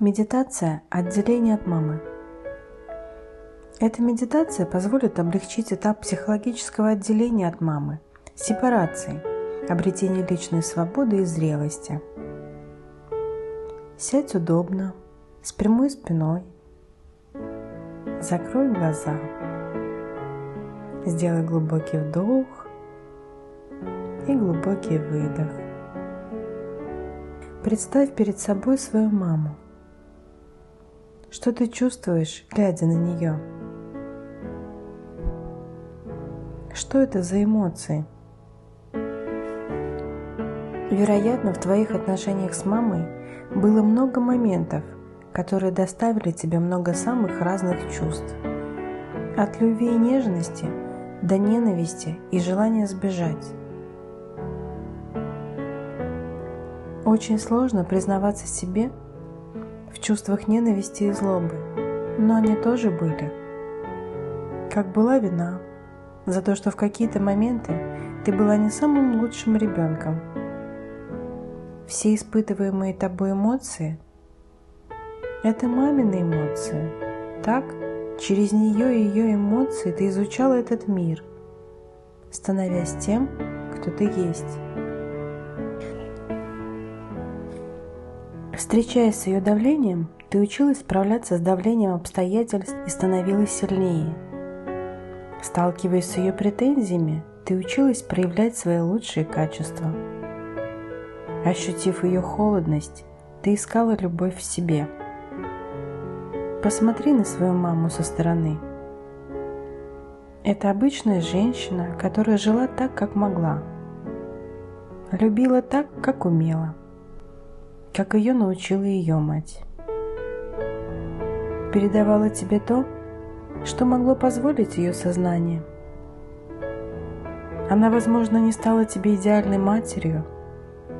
Медитация отделения от мамы. Эта медитация позволит облегчить этап психологического отделения от мамы, сепарации, обретения личной свободы и зрелости. Сядь удобно, с прямой спиной. Закрой глаза. Сделай глубокий вдох и глубокий выдох. Представь перед собой свою маму – что ты чувствуешь, глядя на нее? Что это за эмоции? Вероятно, в твоих отношениях с мамой было много моментов, которые доставили тебе много самых разных чувств. От любви и нежности до ненависти и желания сбежать. Очень сложно признаваться себе, в чувствах ненависти и злобы, но они тоже были. Как была вина за то, что в какие-то моменты ты была не самым лучшим ребенком. Все испытываемые тобой эмоции – это мамины эмоции. Так, через нее и ее эмоции ты изучала этот мир, становясь тем, кто ты есть. Встречаясь с ее давлением, ты училась справляться с давлением обстоятельств и становилась сильнее. Сталкиваясь с ее претензиями, ты училась проявлять свои лучшие качества. Ощутив ее холодность, ты искала любовь в себе. Посмотри на свою маму со стороны. Это обычная женщина, которая жила так, как могла. Любила так, как умела как ее научила ее мать. Передавала тебе то, что могло позволить ее сознание. Она, возможно, не стала тебе идеальной матерью.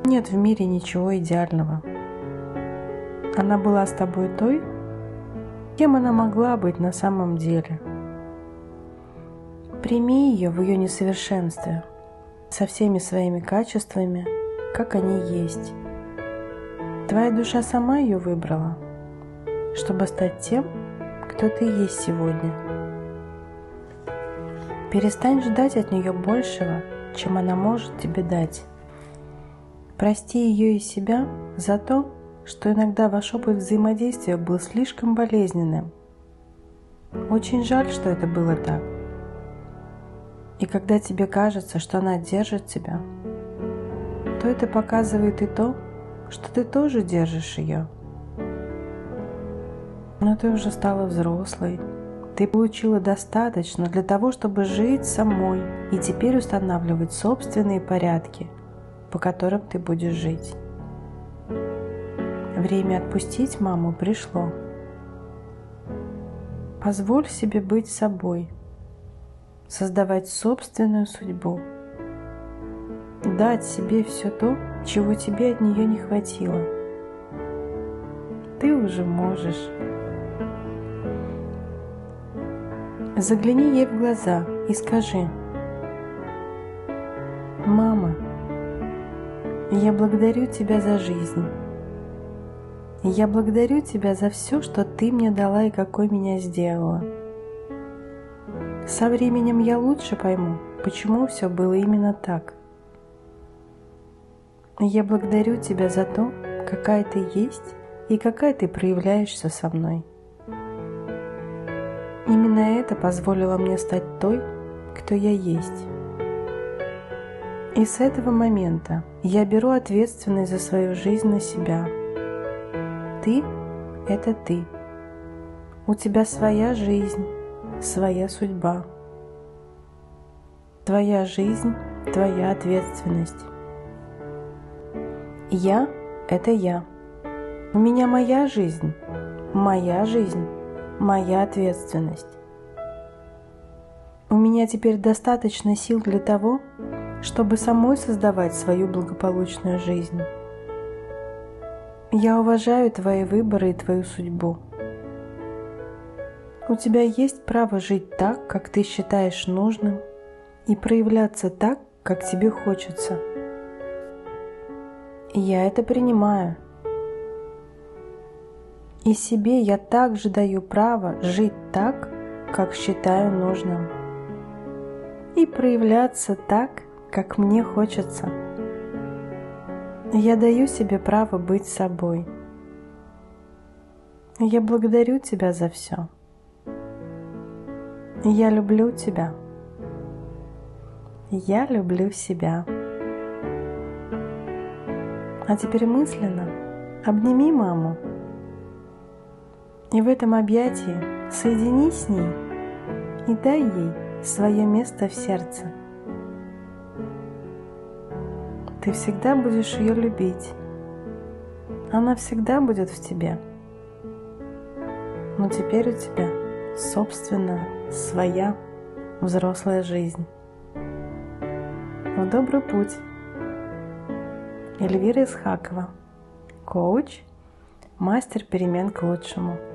Нет в мире ничего идеального. Она была с тобой той, кем она могла быть на самом деле. Прими ее в ее несовершенстве, со всеми своими качествами, как они есть. Твоя душа сама ее выбрала, чтобы стать тем, кто ты есть сегодня. Перестань ждать от нее большего, чем она может тебе дать. Прости ее и себя за то, что иногда ваш опыт взаимодействия был слишком болезненным. Очень жаль, что это было так. И когда тебе кажется, что она держит тебя, то это показывает и то, что ты тоже держишь ее. Но ты уже стала взрослой. Ты получила достаточно для того, чтобы жить самой и теперь устанавливать собственные порядки, по которым ты будешь жить. Время отпустить маму пришло. Позволь себе быть собой, создавать собственную судьбу, дать себе все то, чего тебе от нее не хватило. Ты уже можешь. Загляни ей в глаза и скажи, «Мама, я благодарю тебя за жизнь. Я благодарю тебя за все, что ты мне дала и какой меня сделала. Со временем я лучше пойму, почему все было именно так. Я благодарю Тебя за то, какая Ты есть и какая Ты проявляешься со мной. Именно это позволило мне стать той, кто я есть. И с этого момента я беру ответственность за свою жизнь на себя. Ты – это ты. У тебя своя жизнь, своя судьба. Твоя жизнь – твоя ответственность. Я – это я. У меня моя жизнь, моя жизнь, моя ответственность. У меня теперь достаточно сил для того, чтобы самой создавать свою благополучную жизнь. Я уважаю твои выборы и твою судьбу. У тебя есть право жить так, как ты считаешь нужным, и проявляться так, как тебе хочется – я это принимаю. И себе я также даю право жить так, как считаю нужным. И проявляться так, как мне хочется. Я даю себе право быть собой. Я благодарю тебя за все. Я люблю тебя. Я люблю себя. А теперь мысленно обними маму. И в этом объятии соединись с ней и дай ей свое место в сердце. Ты всегда будешь ее любить. Она всегда будет в тебе. Но теперь у тебя собственная, своя взрослая жизнь. В добрый путь! Эльвира Исхакова, коуч, мастер перемен к лучшему –